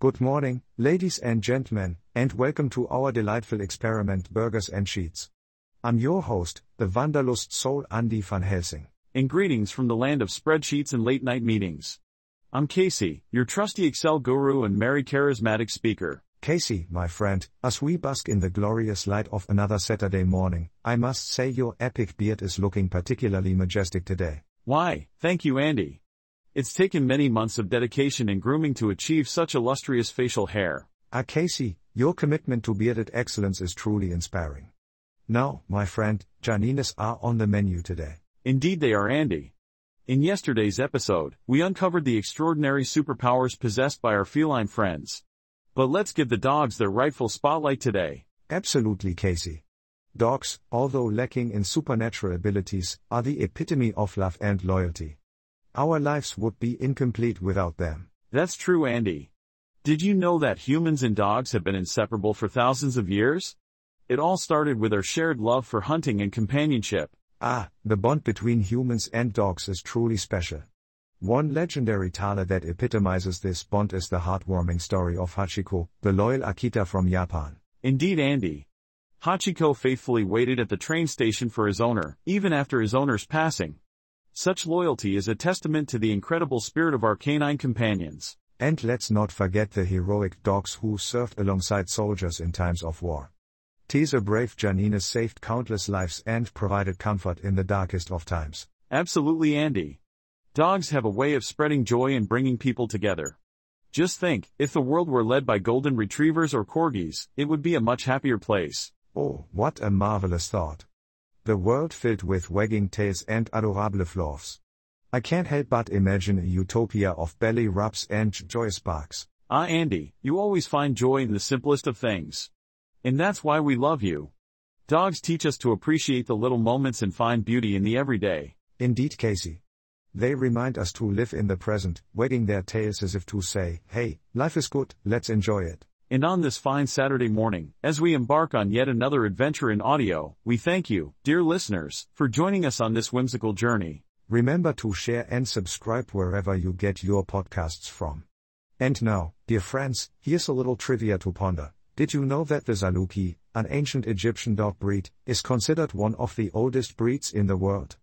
Good morning, ladies and gentlemen, and welcome to our delightful experiment Burgers and Sheets. I'm your host, the Wanderlust Soul Andy van Helsing. And greetings from the land of spreadsheets and late night meetings. I'm Casey, your trusty Excel guru and merry charismatic speaker. Casey, my friend, as we bask in the glorious light of another Saturday morning, I must say your epic beard is looking particularly majestic today. Why, thank you, Andy. It's taken many months of dedication and grooming to achieve such illustrious facial hair. Ah, Casey, your commitment to bearded excellence is truly inspiring. Now, my friend, canines are on the menu today. Indeed, they are, Andy. In yesterday's episode, we uncovered the extraordinary superpowers possessed by our feline friends. But let's give the dogs their rightful spotlight today. Absolutely, Casey. Dogs, although lacking in supernatural abilities, are the epitome of love and loyalty. Our lives would be incomplete without them. That's true, Andy. Did you know that humans and dogs have been inseparable for thousands of years? It all started with our shared love for hunting and companionship. Ah, the bond between humans and dogs is truly special. One legendary tale that epitomizes this bond is the heartwarming story of Hachiko, the loyal Akita from Japan. Indeed, Andy. Hachiko faithfully waited at the train station for his owner, even after his owner's passing. Such loyalty is a testament to the incredible spirit of our canine companions. And let's not forget the heroic dogs who served alongside soldiers in times of war. Teaser brave canines saved countless lives and provided comfort in the darkest of times. Absolutely, Andy. Dogs have a way of spreading joy and bringing people together. Just think, if the world were led by golden retrievers or corgis, it would be a much happier place. Oh, what a marvelous thought. The world filled with wagging tails and adorable fluffs. I can't help but imagine a utopia of belly rubs and joyous barks. Ah, Andy, you always find joy in the simplest of things. And that's why we love you. Dogs teach us to appreciate the little moments and find beauty in the everyday. Indeed, Casey. They remind us to live in the present, wagging their tails as if to say, hey, life is good, let's enjoy it. And on this fine Saturday morning, as we embark on yet another adventure in audio, we thank you, dear listeners, for joining us on this whimsical journey. Remember to share and subscribe wherever you get your podcasts from. And now, dear friends, here's a little trivia to ponder. Did you know that the Saluki, an ancient Egyptian dog breed, is considered one of the oldest breeds in the world?